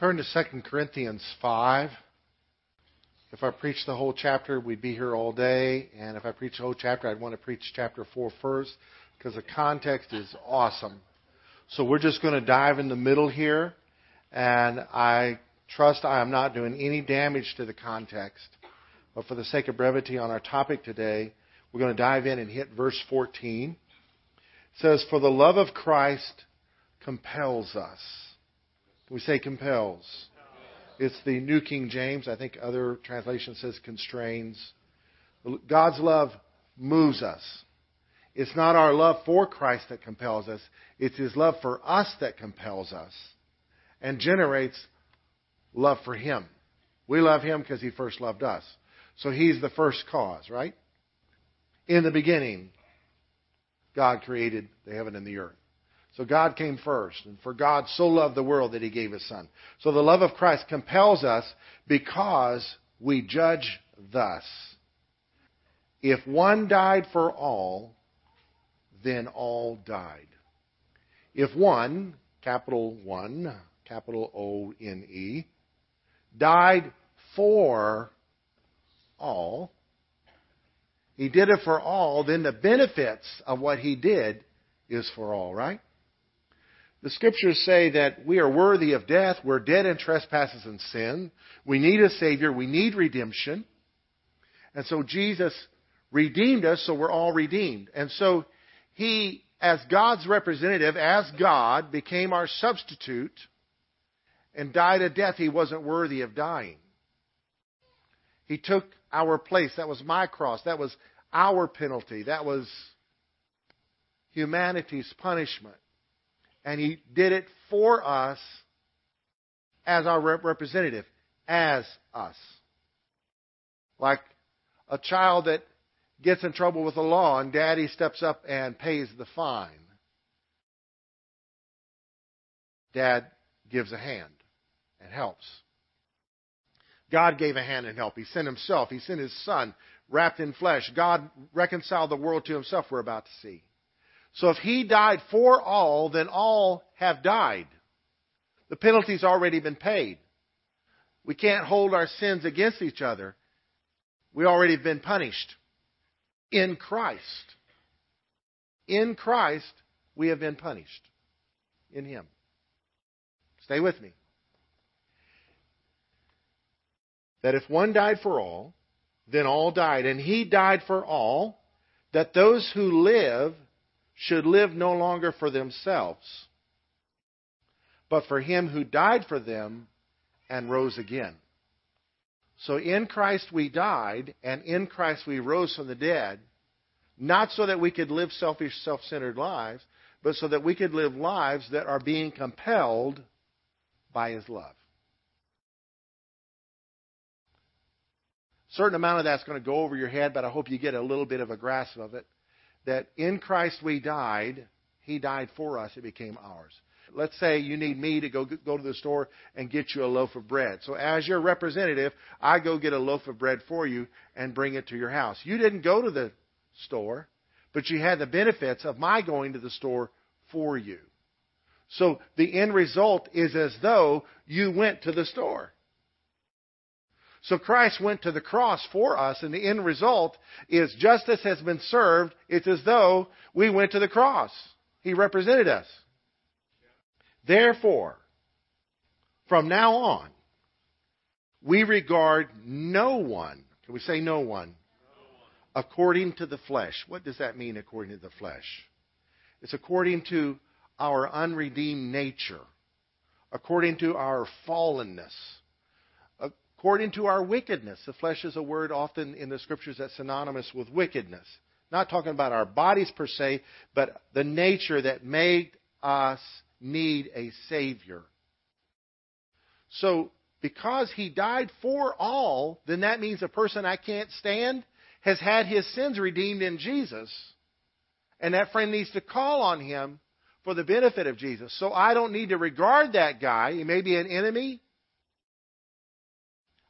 Turn to 2 Corinthians 5. If I preach the whole chapter, we'd be here all day. And if I preach the whole chapter, I'd want to preach chapter 4 first because the context is awesome. So we're just going to dive in the middle here. And I trust I am not doing any damage to the context. But for the sake of brevity on our topic today, we're going to dive in and hit verse 14. It says, For the love of Christ compels us we say compels? It's the New King James. I think other translation says constrains. God's love moves us. It's not our love for Christ that compels us. It's His love for us that compels us and generates love for Him. We love Him because He first loved us. So He's the first cause, right? In the beginning, God created the heaven and the earth. So God came first. And for God so loved the world that he gave his son. So the love of Christ compels us because we judge thus. If one died for all, then all died. If one, capital one, capital O N E, died for all, he did it for all, then the benefits of what he did is for all, right? The scriptures say that we are worthy of death. We're dead in trespasses and sin. We need a Savior. We need redemption. And so Jesus redeemed us, so we're all redeemed. And so He, as God's representative, as God, became our substitute and died a death He wasn't worthy of dying. He took our place. That was my cross. That was our penalty. That was humanity's punishment and he did it for us as our representative, as us. Like a child that gets in trouble with the law and daddy steps up and pays the fine. Dad gives a hand and helps. God gave a hand and help. He sent himself. He sent his son wrapped in flesh. God reconciled the world to himself, we're about to see. So if he died for all, then all have died. The penalty's already been paid. We can't hold our sins against each other. We already have been punished in Christ. In Christ, we have been punished. In Him. Stay with me. That if one died for all, then all died. And He died for all, that those who live should live no longer for themselves, but for him who died for them and rose again. So in Christ we died, and in Christ we rose from the dead, not so that we could live selfish, self centered lives, but so that we could live lives that are being compelled by his love. certain amount of that's going to go over your head, but I hope you get a little bit of a grasp of it that in Christ we died, He died for us, it became ours. Let's say you need me to go go to the store and get you a loaf of bread. So as your representative, I go get a loaf of bread for you and bring it to your house. You didn't go to the store, but you had the benefits of my going to the store for you. So the end result is as though you went to the store. So Christ went to the cross for us, and the end result is justice has been served. It's as though we went to the cross. He represented us. Therefore, from now on, we regard no one, can we say no one? According to the flesh. What does that mean, according to the flesh? It's according to our unredeemed nature, according to our fallenness according to our wickedness. The flesh is a word often in the scriptures that's synonymous with wickedness. Not talking about our bodies per se, but the nature that made us need a Savior. So, because He died for all, then that means a person I can't stand has had his sins redeemed in Jesus. And that friend needs to call on Him for the benefit of Jesus. So I don't need to regard that guy. He may be an enemy.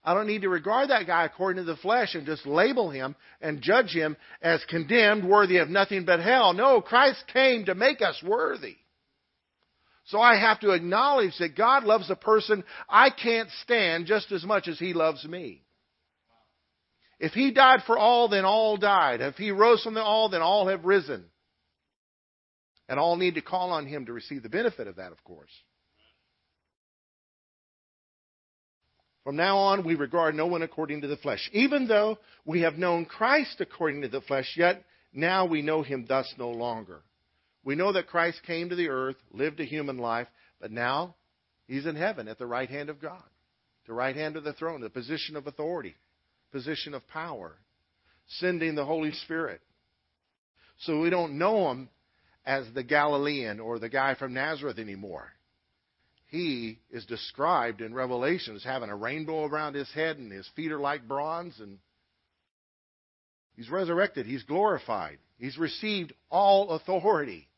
I don't need to regard that guy according to the flesh and just label him and judge him as condemned, worthy of nothing but hell. No, Christ came to make us worthy. So I have to acknowledge that God loves a person I can't stand just as much as He loves me. If He died for all, then all died. If He rose from the all, then all have risen. And all need to call on Him to receive the benefit of that, of course. From now on, we regard no one according to the flesh. Even though we have known Christ according to the flesh, yet now we know him thus no longer. We know that Christ came to the earth, lived a human life, but now he's in heaven at the right hand of God, the right hand of the throne, the position of authority, position of power, sending the Holy Spirit. So we don't know him as the Galilean or the guy from Nazareth anymore. He is described in Revelation as having a rainbow around his head and his feet are like bronze and he's resurrected, he's glorified, he's received all authority.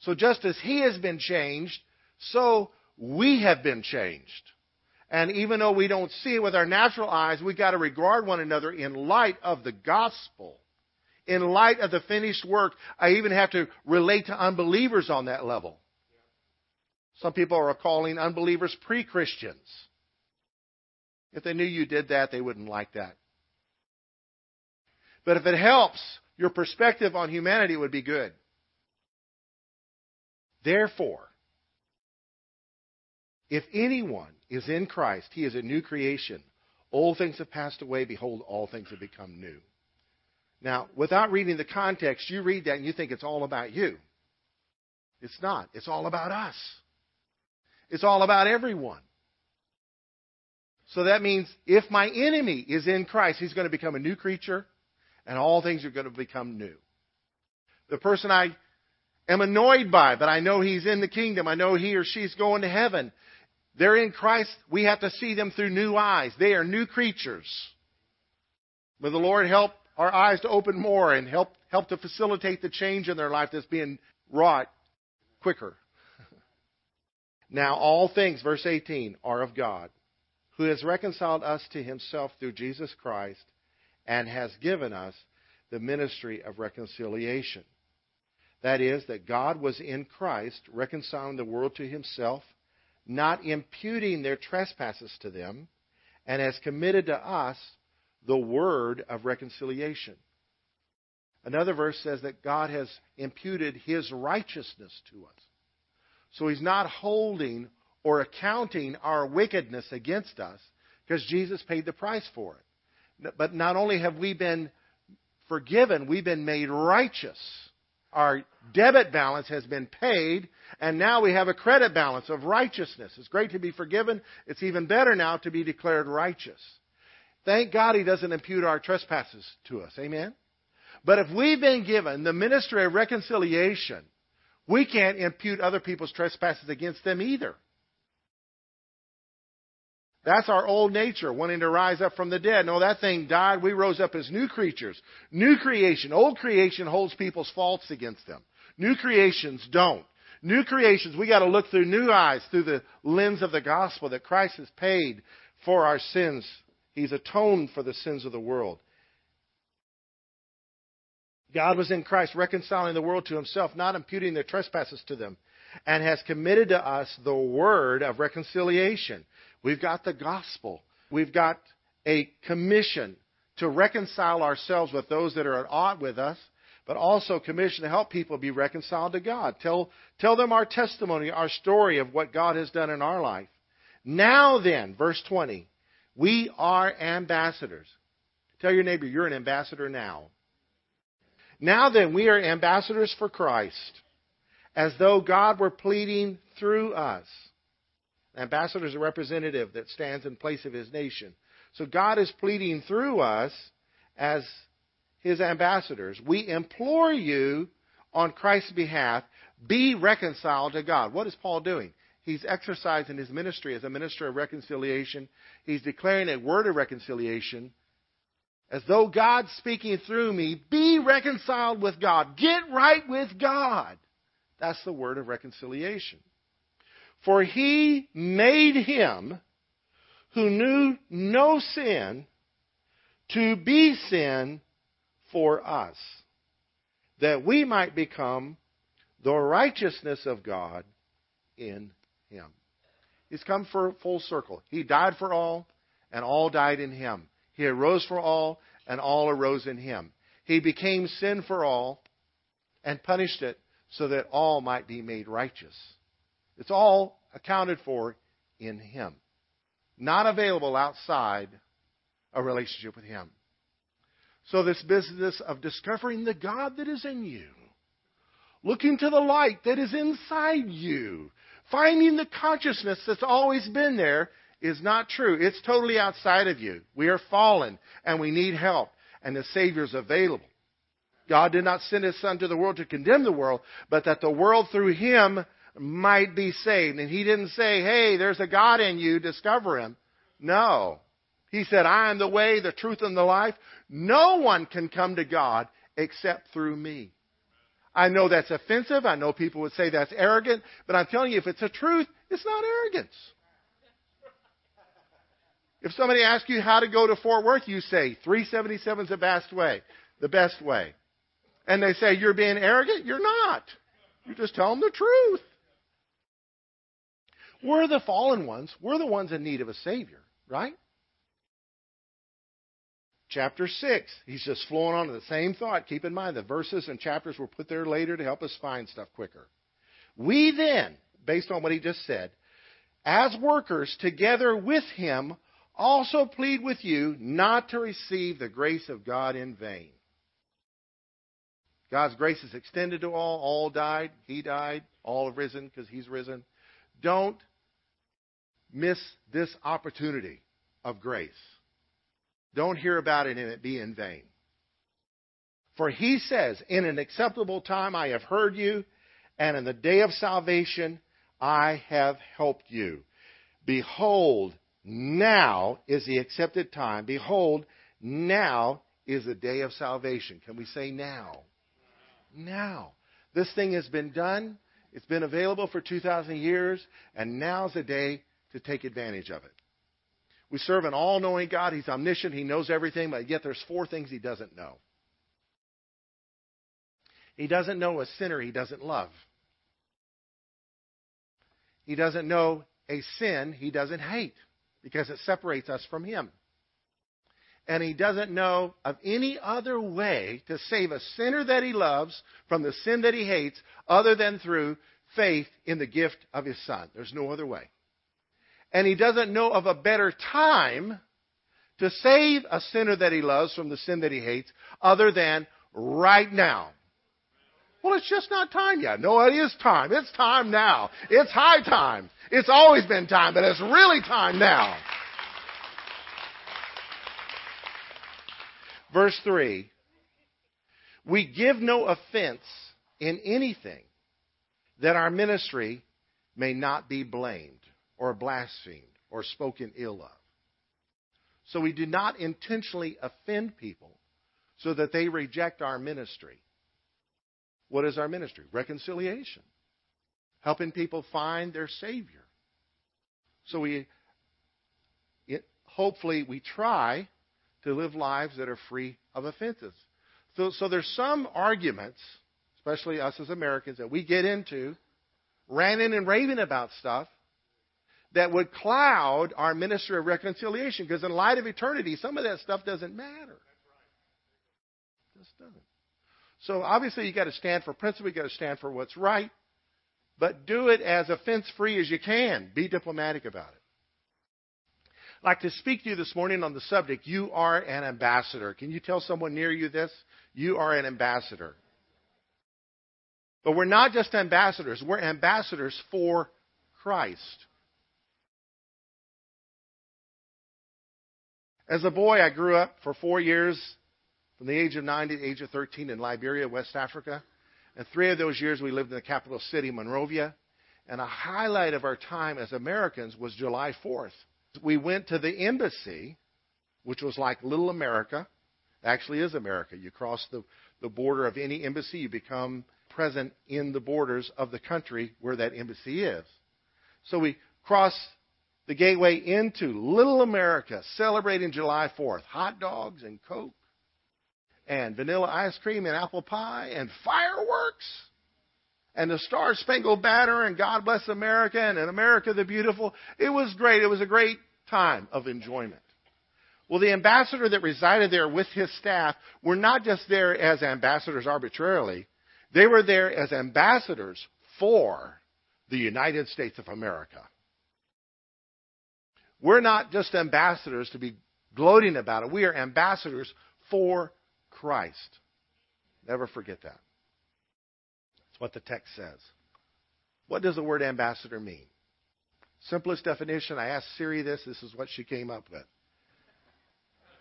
So just as he has been changed, so we have been changed. And even though we don't see it with our natural eyes, we've got to regard one another in light of the gospel. In light of the finished work, I even have to relate to unbelievers on that level. Some people are calling unbelievers pre Christians. If they knew you did that, they wouldn't like that. But if it helps, your perspective on humanity would be good. Therefore, if anyone is in Christ, he is a new creation. Old things have passed away. Behold, all things have become new. Now, without reading the context, you read that and you think it's all about you. It's not. It's all about us. It's all about everyone. So that means if my enemy is in Christ, he's going to become a new creature and all things are going to become new. The person I am annoyed by, but I know he's in the kingdom, I know he or she's going to heaven, they're in Christ, we have to see them through new eyes. They are new creatures. May the Lord help our eyes to open more and help, help to facilitate the change in their life that's being wrought quicker. Now all things, verse 18, are of God, who has reconciled us to himself through Jesus Christ and has given us the ministry of reconciliation. That is, that God was in Christ reconciling the world to himself, not imputing their trespasses to them, and has committed to us the word of reconciliation. Another verse says that God has imputed his righteousness to us. So he's not holding or accounting our wickedness against us because Jesus paid the price for it. But not only have we been forgiven, we've been made righteous. Our debit balance has been paid, and now we have a credit balance of righteousness. It's great to be forgiven. It's even better now to be declared righteous. Thank God He doesn't impute our trespasses to us. Amen? But if we've been given the ministry of reconciliation, we can't impute other people's trespasses against them either. That's our old nature, wanting to rise up from the dead. No, that thing died. We rose up as new creatures. New creation. Old creation holds people's faults against them. New creations don't. New creations, we got to look through new eyes, through the lens of the gospel that Christ has paid for our sins. He's atoned for the sins of the world. God was in Christ reconciling the world to himself, not imputing their trespasses to them, and has committed to us the word of reconciliation. We've got the gospel. We've got a commission to reconcile ourselves with those that are at odds with us, but also commission to help people be reconciled to God. Tell, tell them our testimony, our story of what God has done in our life. Now then, verse 20, we are ambassadors. Tell your neighbor, you're an ambassador now. Now then, we are ambassadors for Christ, as though God were pleading through us. Ambassador is a representative that stands in place of his nation. So God is pleading through us as his ambassadors. We implore you on Christ's behalf, be reconciled to God. What is Paul doing? He's exercising his ministry as a minister of reconciliation. He's declaring a word of reconciliation as though God's speaking through me, be reconciled with God. Get right with God. That's the word of reconciliation. For he made him who knew no sin to be sin for us, that we might become the righteousness of God in him. He's come for full circle. He died for all, and all died in him. He arose for all, and all arose in him. He became sin for all and punished it so that all might be made righteous. It's all accounted for in him. Not available outside a relationship with him. So this business of discovering the God that is in you, looking to the light that is inside you, finding the consciousness that's always been there is not true. It's totally outside of you. We are fallen and we need help and the Savior is available. God did not send His Son to the world to condemn the world, but that the world through Him might be saved. And He didn't say, hey, there's a God in you, discover Him. No. He said, I am the way, the truth, and the life. No one can come to God except through me. I know that's offensive. I know people would say that's arrogant. But I'm telling you, if it's a truth, it's not arrogance. If somebody asks you how to go to Fort Worth, you say 377 is the best way. The best way. And they say you're being arrogant. You're not. You just tell them the truth. We're the fallen ones. We're the ones in need of a Savior, right? chapter 6. He's just flowing on to the same thought. Keep in mind, the verses and chapters were put there later to help us find stuff quicker. We then, based on what he just said, as workers together with him, also plead with you not to receive the grace of God in vain. God's grace is extended to all. All died. He died. All have risen because he's risen. Don't miss this opportunity of grace. Don't hear about it and it be in vain. For he says, In an acceptable time I have heard you, and in the day of salvation I have helped you. Behold, now is the accepted time. Behold, now is the day of salvation. Can we say now? Now. This thing has been done. It's been available for 2,000 years, and now's the day to take advantage of it. We serve an all knowing God. He's omniscient. He knows everything, but yet there's four things he doesn't know. He doesn't know a sinner he doesn't love. He doesn't know a sin he doesn't hate because it separates us from him. And he doesn't know of any other way to save a sinner that he loves from the sin that he hates other than through faith in the gift of his son. There's no other way and he doesn't know of a better time to save a sinner that he loves from the sin that he hates other than right now. Well, it's just not time yet. No, it is time. It's time now. It's high time. It's always been time, but it's really time now. Verse 3 We give no offense in anything that our ministry may not be blamed or blasphemed or spoken ill of. So we do not intentionally offend people so that they reject our ministry. What is our ministry? Reconciliation. Helping people find their Savior. So we, it, hopefully, we try to live lives that are free of offenses. So, so there's some arguments, especially us as Americans, that we get into, ranting and raving about stuff that would cloud our ministry of reconciliation. Because in light of eternity, some of that stuff doesn't matter. Just doesn't. So obviously, you got to stand for principle. You got to stand for what's right, but do it as offense free as you can. Be diplomatic about it. I'd like to speak to you this morning on the subject. You are an ambassador. Can you tell someone near you this? You are an ambassador. But we're not just ambassadors. We're ambassadors for Christ. As a boy, I grew up for four years, from the age of nine to the age of 13, in Liberia, West Africa. And three of those years we lived in the capital city, Monrovia. And a highlight of our time as Americans was July 4th. We went to the embassy, which was like little America. Actually, is America. You cross the, the border of any embassy, you become present in the borders of the country where that embassy is. So we crossed the gateway into Little America, celebrating July 4th. Hot dogs and Coke, and vanilla ice cream and apple pie, and fireworks. and the Star Spangled Banner and God Bless America and America the Beautiful. It was great. It was a great time of enjoyment. Well, the ambassador that resided there with his staff were not just there as ambassadors arbitrarily. They were there as ambassadors for the United States of America. We're not just ambassadors to be gloating about it. We are ambassadors for Christ. Never forget that. That's what the text says. What does the word ambassador mean? Simplest definition, I asked Siri this, this is what she came up with.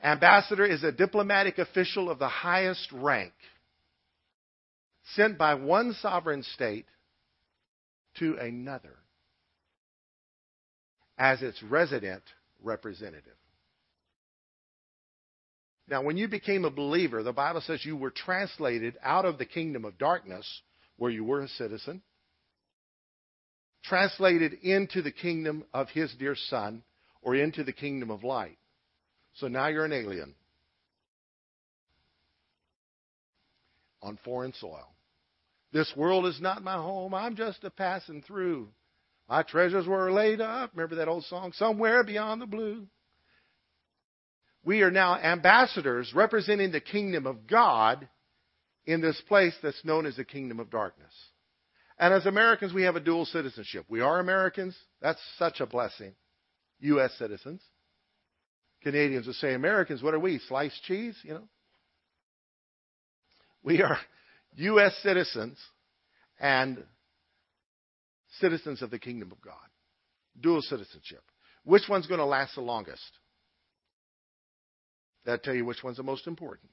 Ambassador is a diplomatic official of the highest rank sent by one sovereign state to another as its resident representative. Now, when you became a believer, the Bible says you were translated out of the kingdom of darkness, where you were a citizen, translated into the kingdom of His dear Son, or into the kingdom of light. So now you're an alien on foreign soil. This world is not my home. I'm just a passing through. My treasures were laid up. Remember that old song? Somewhere beyond the blue. We are now ambassadors representing the kingdom of God in this place that's known as the kingdom of darkness. And as Americans, we have a dual citizenship. We are Americans. That's such a blessing. U.S. citizens. Canadians would say, Americans, what are we? Sliced cheese? You know? We are U.S. citizens and citizens of the kingdom of God. Dual citizenship. Which one's going to last the longest? That'll tell you which one's the most important.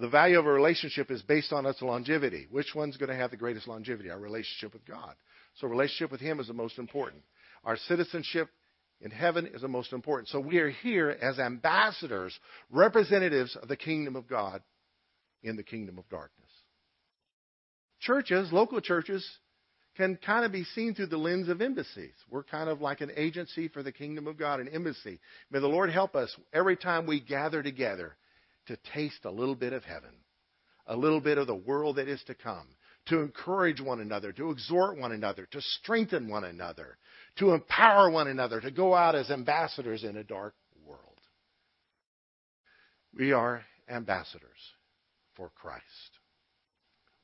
The value of a relationship is based on its longevity. Which one's going to have the greatest longevity? Our relationship with God. So, relationship with Him is the most important. Our citizenship in heaven is the most important. So, we are here as ambassadors, representatives of the kingdom of God in the kingdom of darkness. Churches, local churches, can kind of be seen through the lens of embassies. We're kind of like an agency for the kingdom of God, an embassy. May the Lord help us every time we gather together to taste a little bit of heaven, a little bit of the world that is to come, to encourage one another, to exhort one another, to strengthen one another, to empower one another, to go out as ambassadors in a dark world. We are ambassadors for Christ.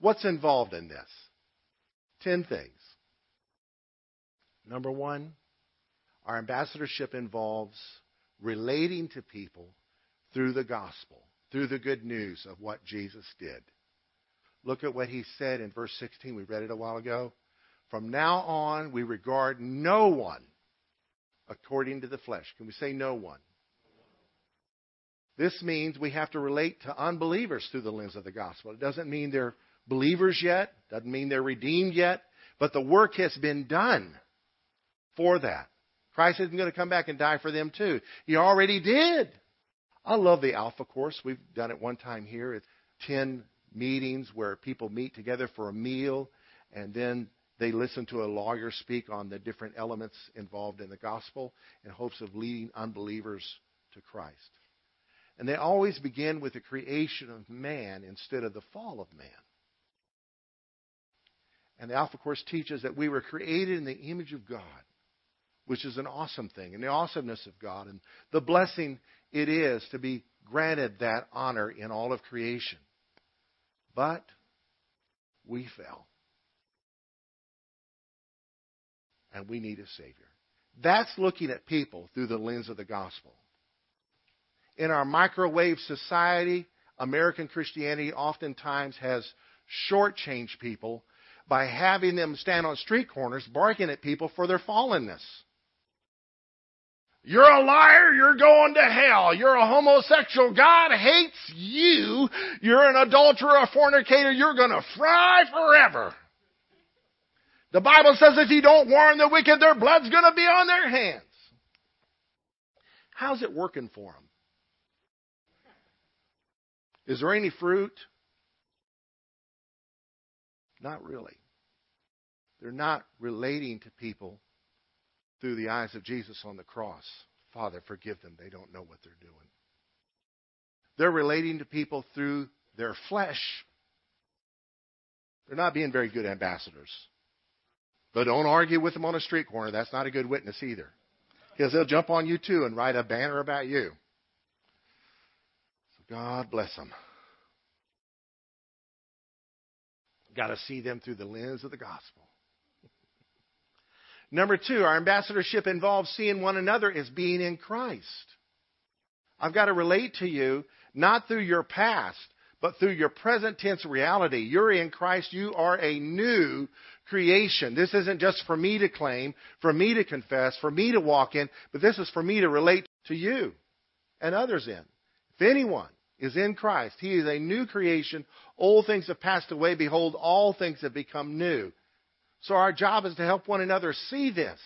What's involved in this? Ten things. Number one, our ambassadorship involves relating to people through the gospel, through the good news of what Jesus did. Look at what he said in verse 16. We read it a while ago. From now on, we regard no one according to the flesh. Can we say no one? This means we have to relate to unbelievers through the lens of the gospel. It doesn't mean they're believers yet, doesn't mean they're redeemed yet, but the work has been done for that. Christ isn't going to come back and die for them too. He already did. I love the Alpha course. We've done it one time here. It's 10 meetings where people meet together for a meal and then they listen to a lawyer speak on the different elements involved in the gospel in hopes of leading unbelievers to Christ. And they always begin with the creation of man instead of the fall of man. And the Alpha Course teaches that we were created in the image of God, which is an awesome thing, and the awesomeness of God, and the blessing it is to be granted that honor in all of creation. But we fell. And we need a Savior. That's looking at people through the lens of the gospel. In our microwave society, American Christianity oftentimes has shortchanged people by having them stand on street corners barking at people for their fallenness. You're a liar. You're going to hell. You're a homosexual. God hates you. You're an adulterer, a fornicator. You're going to fry forever. The Bible says if you don't warn the wicked, their blood's going to be on their hands. How's it working for them? Is there any fruit? Not really. They're not relating to people through the eyes of Jesus on the cross. Father, forgive them. They don't know what they're doing. They're relating to people through their flesh. They're not being very good ambassadors. But don't argue with them on a street corner. That's not a good witness either. Because they'll jump on you too and write a banner about you. So God bless them. Got to see them through the lens of the gospel. Number two, our ambassadorship involves seeing one another as being in Christ. I've got to relate to you not through your past, but through your present tense reality. You're in Christ. You are a new creation. This isn't just for me to claim, for me to confess, for me to walk in, but this is for me to relate to you and others in. If anyone is in Christ, he is a new creation. Old things have passed away. Behold, all things have become new. So our job is to help one another see this.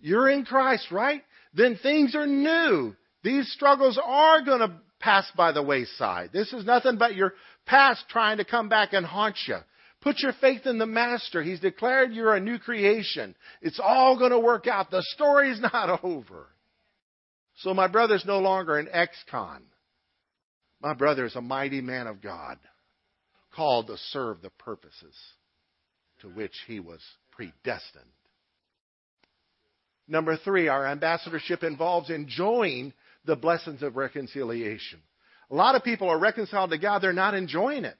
You're in Christ, right? Then things are new. These struggles are going to pass by the wayside. This is nothing but your past trying to come back and haunt you. Put your faith in the Master. He's declared you're a new creation. It's all going to work out. The story's not over. So my brother's no longer an ex-con. My brother is a mighty man of God, called to serve the purposes to which he was predestined. Number three, our ambassadorship involves enjoying the blessings of reconciliation. A lot of people are reconciled to God, they're not enjoying it.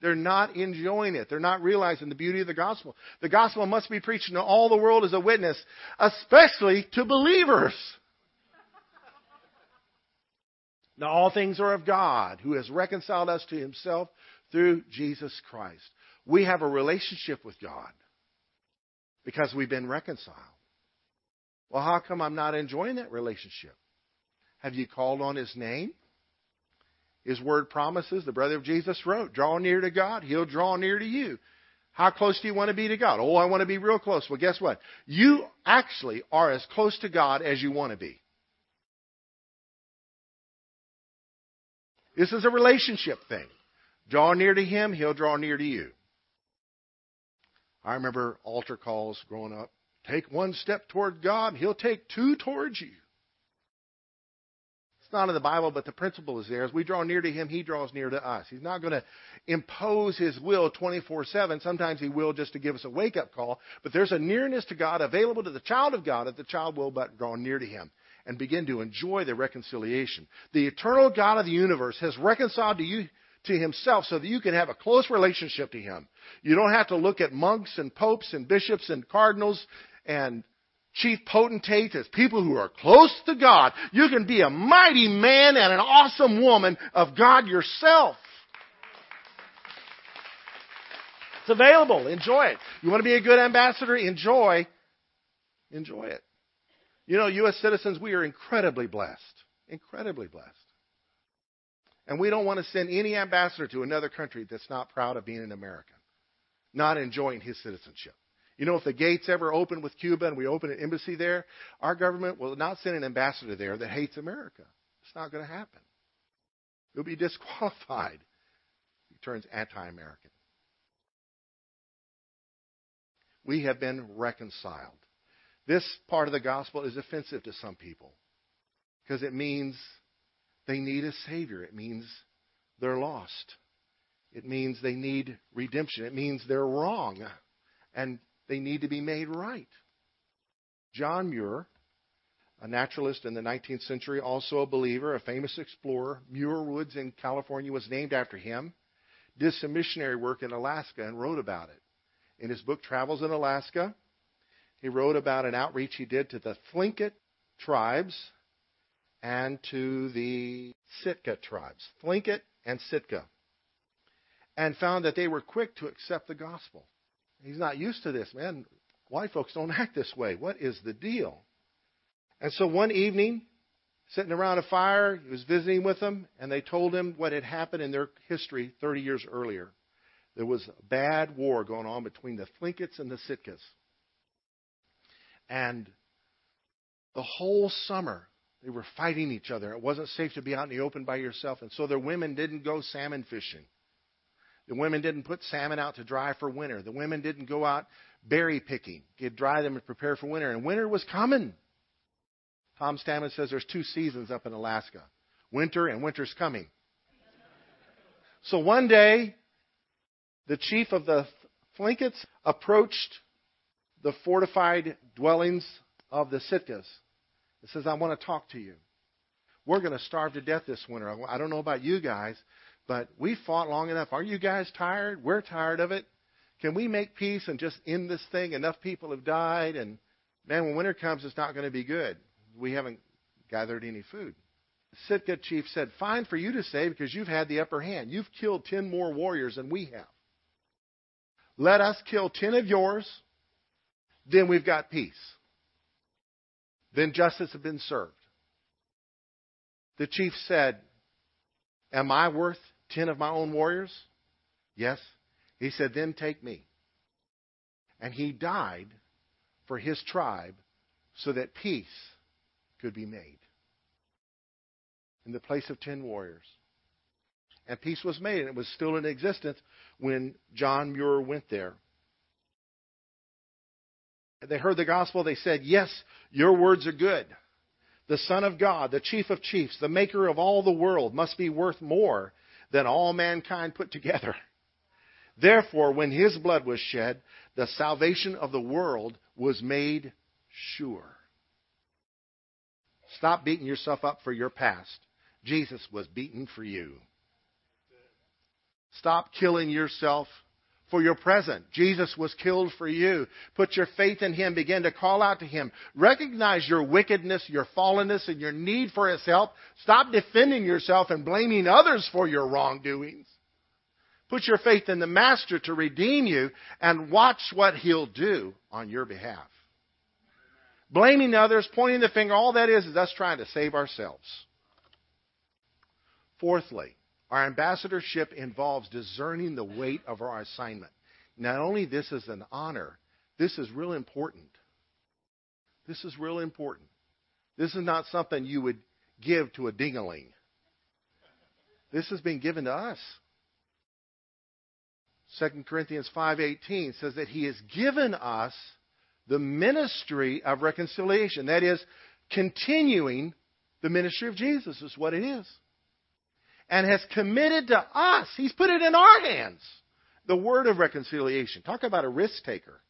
They're not enjoying it. They're not realizing the beauty of the gospel. The gospel must be preached to all the world as a witness, especially to believers. Now, all things are of God, who has reconciled us to himself through Jesus Christ. We have a relationship with God because we've been reconciled. Well, how come I'm not enjoying that relationship? Have you called on His name? His word promises, the brother of Jesus wrote, draw near to God, He'll draw near to you. How close do you want to be to God? Oh, I want to be real close. Well, guess what? You actually are as close to God as you want to be. This is a relationship thing. Draw near to Him, He'll draw near to you. I remember altar calls growing up. Take one step toward God, He'll take two towards you. It's not in the Bible, but the principle is there. As we draw near to Him, He draws near to us. He's not going to impose His will 24 7. Sometimes He will just to give us a wake up call. But there's a nearness to God available to the child of God if the child will but draw near to Him and begin to enjoy the reconciliation. The eternal God of the universe has reconciled to you to himself so that you can have a close relationship to him. You don't have to look at monks and popes and bishops and cardinals and chief potentates as people who are close to God. You can be a mighty man and an awesome woman of God yourself. It's available. Enjoy it. You want to be a good ambassador? Enjoy. Enjoy it. You know, U.S. citizens, we are incredibly blessed. Incredibly blessed. And we don't want to send any ambassador to another country that's not proud of being an American, not enjoying his citizenship. You know, if the gates ever open with Cuba and we open an embassy there, our government will not send an ambassador there that hates America. It's not going to happen. He'll be disqualified. He turns anti American. We have been reconciled. This part of the gospel is offensive to some people because it means they need a Savior. It means they're lost. It means they need redemption. It means they're wrong and they need to be made right. John Muir, a naturalist in the 19th century, also a believer, a famous explorer, Muir Woods in California was named after him, did some missionary work in Alaska and wrote about it. In his book, Travels in Alaska, he wrote about an outreach he did to the Tlingit tribes and to the Sitka tribes, Tlingit and Sitka, and found that they were quick to accept the gospel. He's not used to this, man. White folks don't act this way. What is the deal? And so one evening, sitting around a fire, he was visiting with them, and they told him what had happened in their history 30 years earlier. There was a bad war going on between the Tlingits and the Sitkas. And the whole summer, they were fighting each other. It wasn't safe to be out in the open by yourself. And so their women didn't go salmon fishing. The women didn't put salmon out to dry for winter. The women didn't go out berry picking, get dry them and prepare for winter. And winter was coming. Tom Stammen says there's two seasons up in Alaska winter and winter's coming. So one day, the chief of the Tlingits approached the fortified dwellings of the Sitkas. It says, I want to talk to you. We're going to starve to death this winter. I don't know about you guys, but we fought long enough. Are you guys tired? We're tired of it. Can we make peace and just end this thing? Enough people have died, and man, when winter comes, it's not going to be good. We haven't gathered any food. Sitka chief said, Fine for you to say because you've had the upper hand. You've killed ten more warriors than we have. Let us kill ten of yours, then we've got peace. Then justice had been served. The chief said, Am I worth ten of my own warriors? Yes. He said, Then take me. And he died for his tribe so that peace could be made in the place of ten warriors. And peace was made, and it was still in existence when John Muir went there. They heard the gospel. They said, Yes, your words are good. The Son of God, the Chief of Chiefs, the Maker of all the world, must be worth more than all mankind put together. Therefore, when his blood was shed, the salvation of the world was made sure. Stop beating yourself up for your past. Jesus was beaten for you. Stop killing yourself for your present. Jesus was killed for you. Put your faith in Him. Begin to call out to Him. Recognize your wickedness, your fallenness, and your need for His help. Stop defending yourself and blaming others for your wrongdoings. Put your faith in the Master to redeem you and watch what He'll do on your behalf. Blaming others, pointing the finger, all that is is us trying to save ourselves. Fourthly, our ambassadorship involves discerning the weight of our assignment. Not only this is an honor, this is real important. This is real important. This is not something you would give to a dingaling. This has been given to us. 2 Corinthians 5:18 says that he has given us the ministry of reconciliation. That is continuing the ministry of Jesus is what it is and has committed to us, He's put it in our hands, the word of reconciliation. Talk about a risk taker.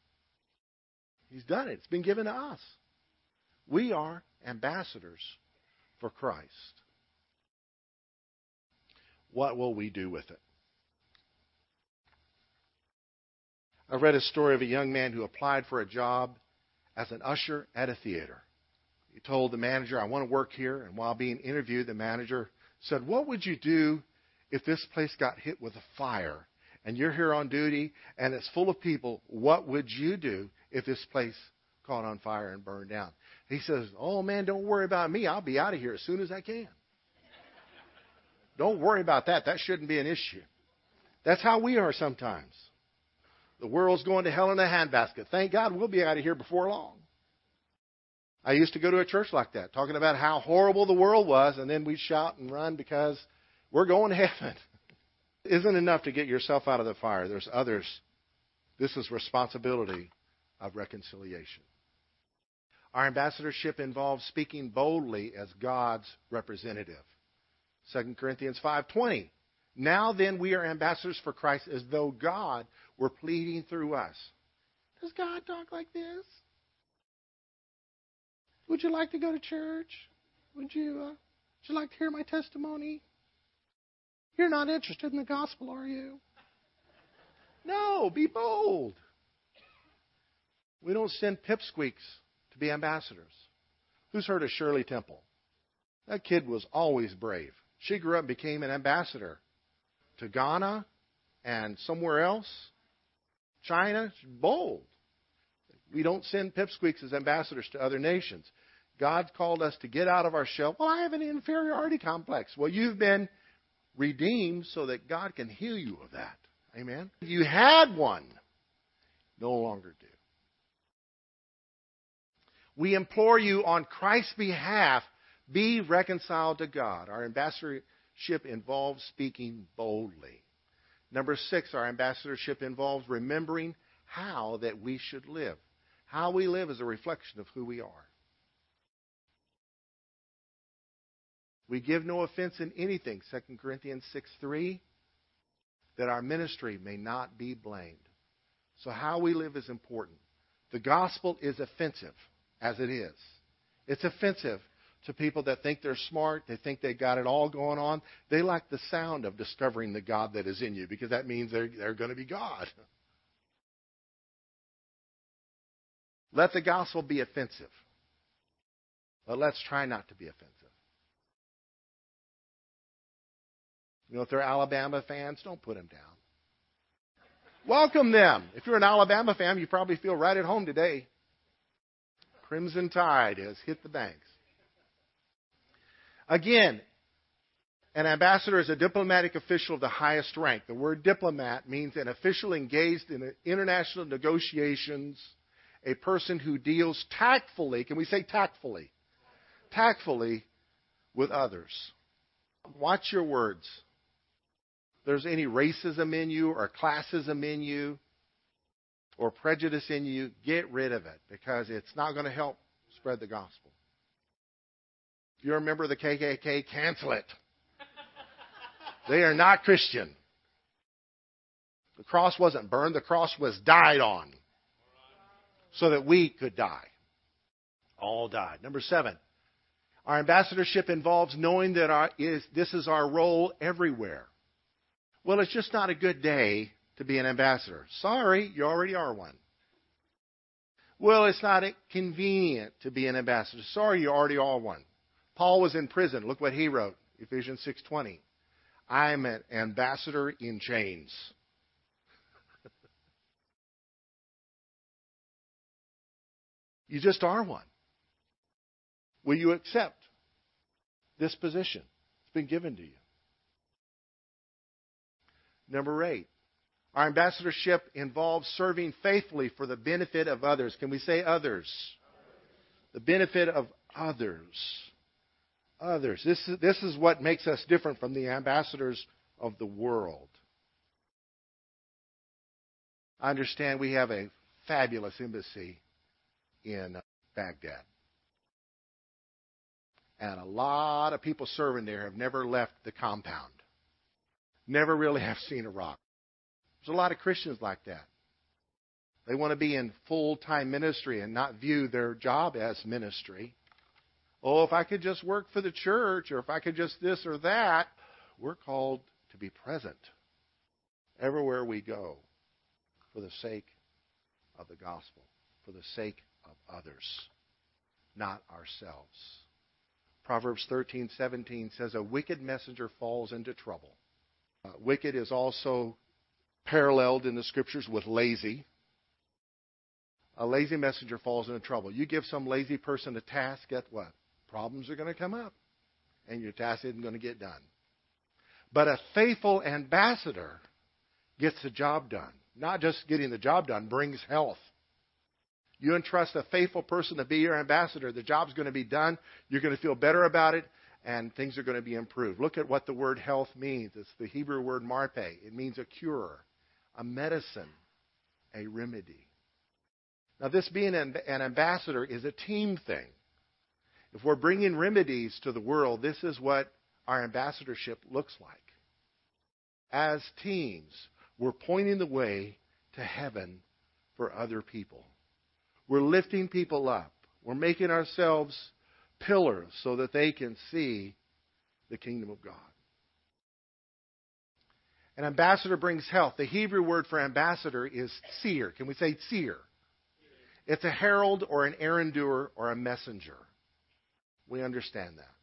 He's done it, it's been given to us. We are ambassadors for Christ. What will we do with it? I read a story of a young man who applied for a job as an usher at a theater. He told the manager, I want to work here. And while being interviewed, the manager said, What would you do if this place got hit with a fire and you're here on duty and it's full of people? What would you do if this place caught on fire and burned down? He says, Oh man, don't worry about me. I'll be out of here as soon as I can. don't worry about that. That shouldn't be an issue. That's how we are sometimes. The world's going to hell in a handbasket. Thank God we'll be out of here before long. I used to go to a church like that, talking about how horrible the world was, and then we'd shout and run because we're going to heaven. Isn't enough to get yourself out of the fire. There's others. This is responsibility of reconciliation. Our ambassadorship involves speaking boldly as God's representative. 2 Corinthians 5:20. Now then we are ambassadors for Christ as though God were pleading through us. Does God talk like this? Would you like to go to church? Would you, uh, would you like to hear my testimony? You're not interested in the gospel, are you? No, be bold. We don't send pipsqueaks to be ambassadors. Who's heard of Shirley Temple? That kid was always brave. She grew up and became an ambassador to Ghana and somewhere else. China, bold. We don't send pipsqueaks as ambassadors to other nations. God's called us to get out of our shell. Well, I have an inferiority complex. Well, you've been redeemed so that God can heal you of that. Amen. You had one, no longer do. We implore you on Christ's behalf, be reconciled to God. Our ambassadorship involves speaking boldly. Number six, our ambassadorship involves remembering how that we should live. How we live is a reflection of who we are. We give no offense in anything, 2 Corinthians 6 3. that our ministry may not be blamed. So, how we live is important. The gospel is offensive, as it is. It's offensive to people that think they're smart, they think they got it all going on. They like the sound of discovering the God that is in you because that means they're, they're going to be God. Let the gospel be offensive. But let's try not to be offensive. You know, if they're Alabama fans, don't put them down. Welcome them. If you're an Alabama fan, you probably feel right at home today. Crimson Tide has hit the banks. Again, an ambassador is a diplomatic official of the highest rank. The word diplomat means an official engaged in international negotiations, a person who deals tactfully. Can we say tactfully? Tactfully with others. Watch your words. There's any racism in you or classism in you or prejudice in you, get rid of it because it's not going to help spread the gospel. If you're a member of the KKK, cancel it. They are not Christian. The cross wasn't burned, the cross was died on so that we could die. All died. Number seven, our ambassadorship involves knowing that our, is, this is our role everywhere. Well, it's just not a good day to be an ambassador. Sorry, you already are one. Well, it's not convenient to be an ambassador. Sorry, you already are one. Paul was in prison. Look what he wrote, Ephesians 6:20. I'm an ambassador in chains. you just are one. Will you accept this position? It's been given to you. Number 8. Our ambassadorship involves serving faithfully for the benefit of others. Can we say others? The benefit of others others. This is, this is what makes us different from the ambassadors of the world. I understand we have a fabulous embassy in Baghdad. And a lot of people serving there have never left the compound. Never really have seen a rock. There's a lot of Christians like that. They want to be in full time ministry and not view their job as ministry. Oh, if I could just work for the church or if I could just this or that. We're called to be present everywhere we go for the sake of the gospel, for the sake of others, not ourselves. Proverbs 13:17 says a wicked messenger falls into trouble. Uh, wicked is also paralleled in the scriptures with lazy. A lazy messenger falls into trouble. You give some lazy person a task, get what? Problems are going to come up, and your task isn't going to get done. But a faithful ambassador gets the job done. Not just getting the job done, brings health. You entrust a faithful person to be your ambassador, the job's going to be done. You're going to feel better about it, and things are going to be improved. Look at what the word health means. It's the Hebrew word marpe. It means a cure, a medicine, a remedy. Now, this being an ambassador is a team thing. If we're bringing remedies to the world, this is what our ambassadorship looks like. As teams, we're pointing the way to heaven for other people. We're lifting people up. We're making ourselves pillars so that they can see the kingdom of God. An ambassador brings health. The Hebrew word for ambassador is seer. Can we say seer? It's a herald or an errand doer or a messenger. We understand that.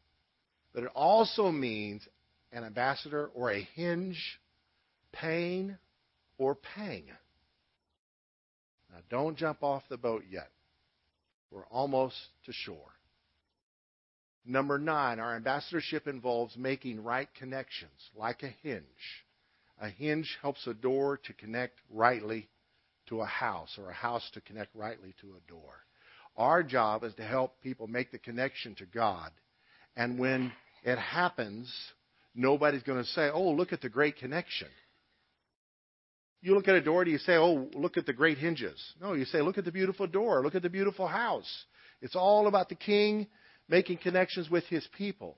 But it also means an ambassador or a hinge, pain, or pang. Now, don't jump off the boat yet. We're almost to shore. Number nine, our ambassadorship involves making right connections, like a hinge. A hinge helps a door to connect rightly to a house, or a house to connect rightly to a door. Our job is to help people make the connection to God. And when it happens, nobody's going to say, oh, look at the great connection. You look at a door, do you say, oh, look at the great hinges? No, you say, look at the beautiful door, look at the beautiful house. It's all about the king making connections with his people.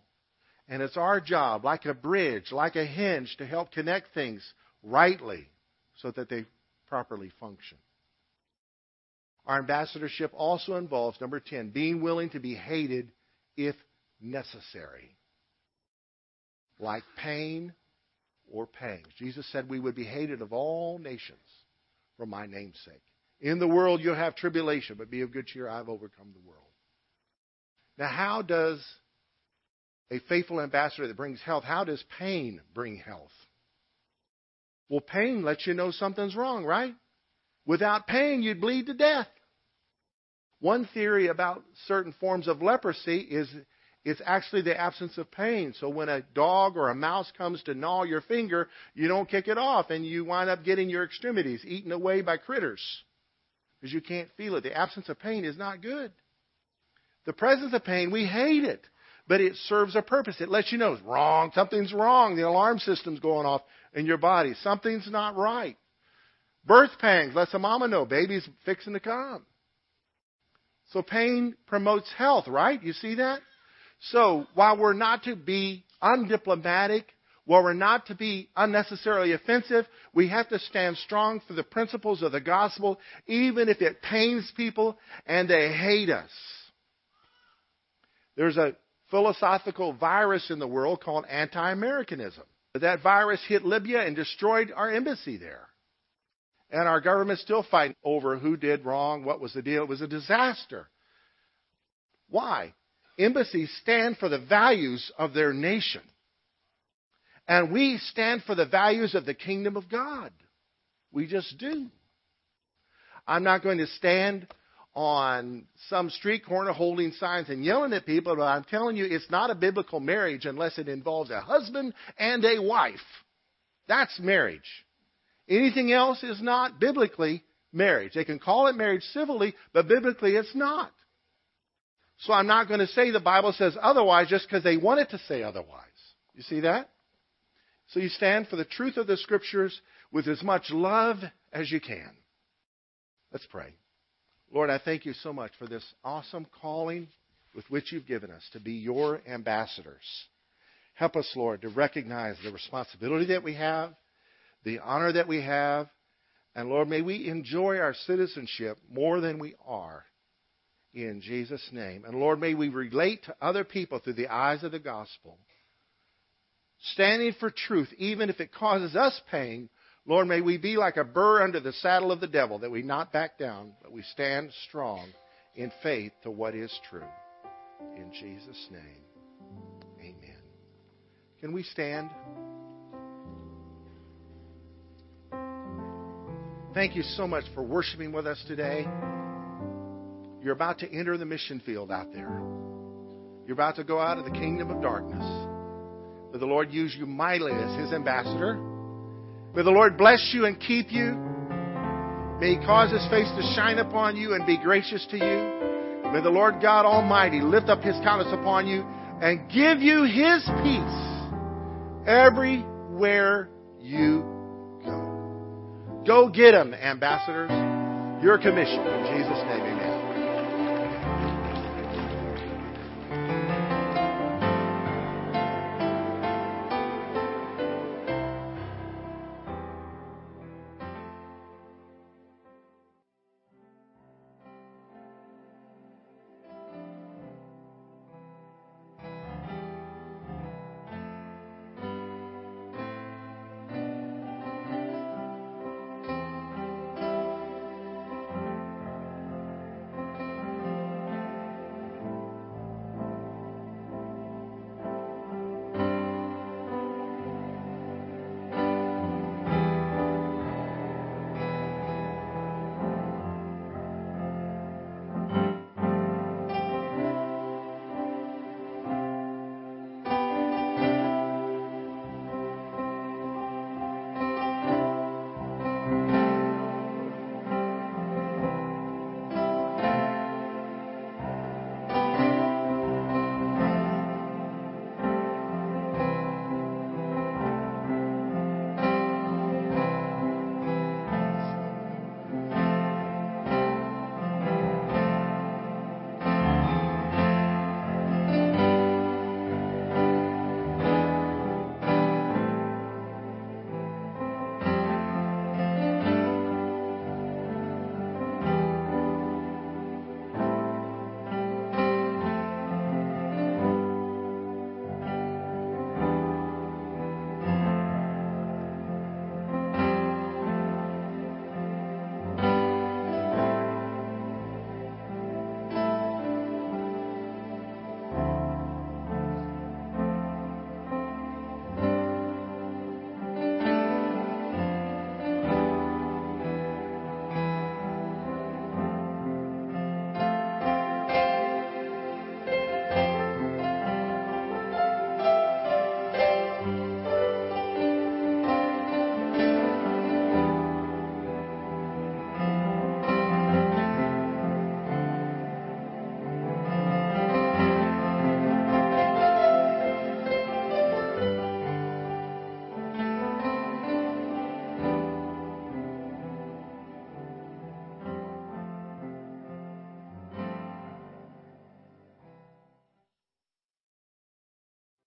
And it's our job, like a bridge, like a hinge, to help connect things rightly so that they properly function. Our ambassadorship also involves, number 10, being willing to be hated if necessary, like pain or pangs. Jesus said we would be hated of all nations for my name's sake. In the world you'll have tribulation, but be of good cheer, I've overcome the world. Now, how does a faithful ambassador that brings health, how does pain bring health? Well, pain lets you know something's wrong, right? Without pain, you'd bleed to death. One theory about certain forms of leprosy is it's actually the absence of pain. So when a dog or a mouse comes to gnaw your finger, you don't kick it off and you wind up getting your extremities eaten away by critters because you can't feel it. The absence of pain is not good. The presence of pain, we hate it, but it serves a purpose. It lets you know it's wrong, something's wrong. The alarm system's going off in your body. Something's not right. Birth pangs lets a mama know baby's fixing to come. So pain promotes health, right? You see that? So while we're not to be undiplomatic, while we're not to be unnecessarily offensive, we have to stand strong for the principles of the gospel, even if it pains people and they hate us. There's a philosophical virus in the world called anti-Americanism. That virus hit Libya and destroyed our embassy there. And our government's still fighting over who did wrong, what was the deal. It was a disaster. Why? Embassies stand for the values of their nation. And we stand for the values of the kingdom of God. We just do. I'm not going to stand on some street corner holding signs and yelling at people, but I'm telling you, it's not a biblical marriage unless it involves a husband and a wife. That's marriage. Anything else is not biblically marriage. They can call it marriage civilly, but biblically it's not. So I'm not going to say the Bible says otherwise just because they want it to say otherwise. You see that? So you stand for the truth of the Scriptures with as much love as you can. Let's pray. Lord, I thank you so much for this awesome calling with which you've given us to be your ambassadors. Help us, Lord, to recognize the responsibility that we have the honor that we have. And Lord, may we enjoy our citizenship more than we are in Jesus' name. And Lord, may we relate to other people through the eyes of the gospel. Standing for truth, even if it causes us pain, Lord, may we be like a burr under the saddle of the devil, that we not back down, but we stand strong in faith to what is true. In Jesus' name, amen. Can we stand? Thank you so much for worshiping with us today. You're about to enter the mission field out there. You're about to go out of the kingdom of darkness. May the Lord use you mightily as His ambassador. May the Lord bless you and keep you. May He cause His face to shine upon you and be gracious to you. May the Lord God Almighty lift up His countenance upon you and give you His peace everywhere you Go Go get them, ambassadors. Your commission. In Jesus' name, amen.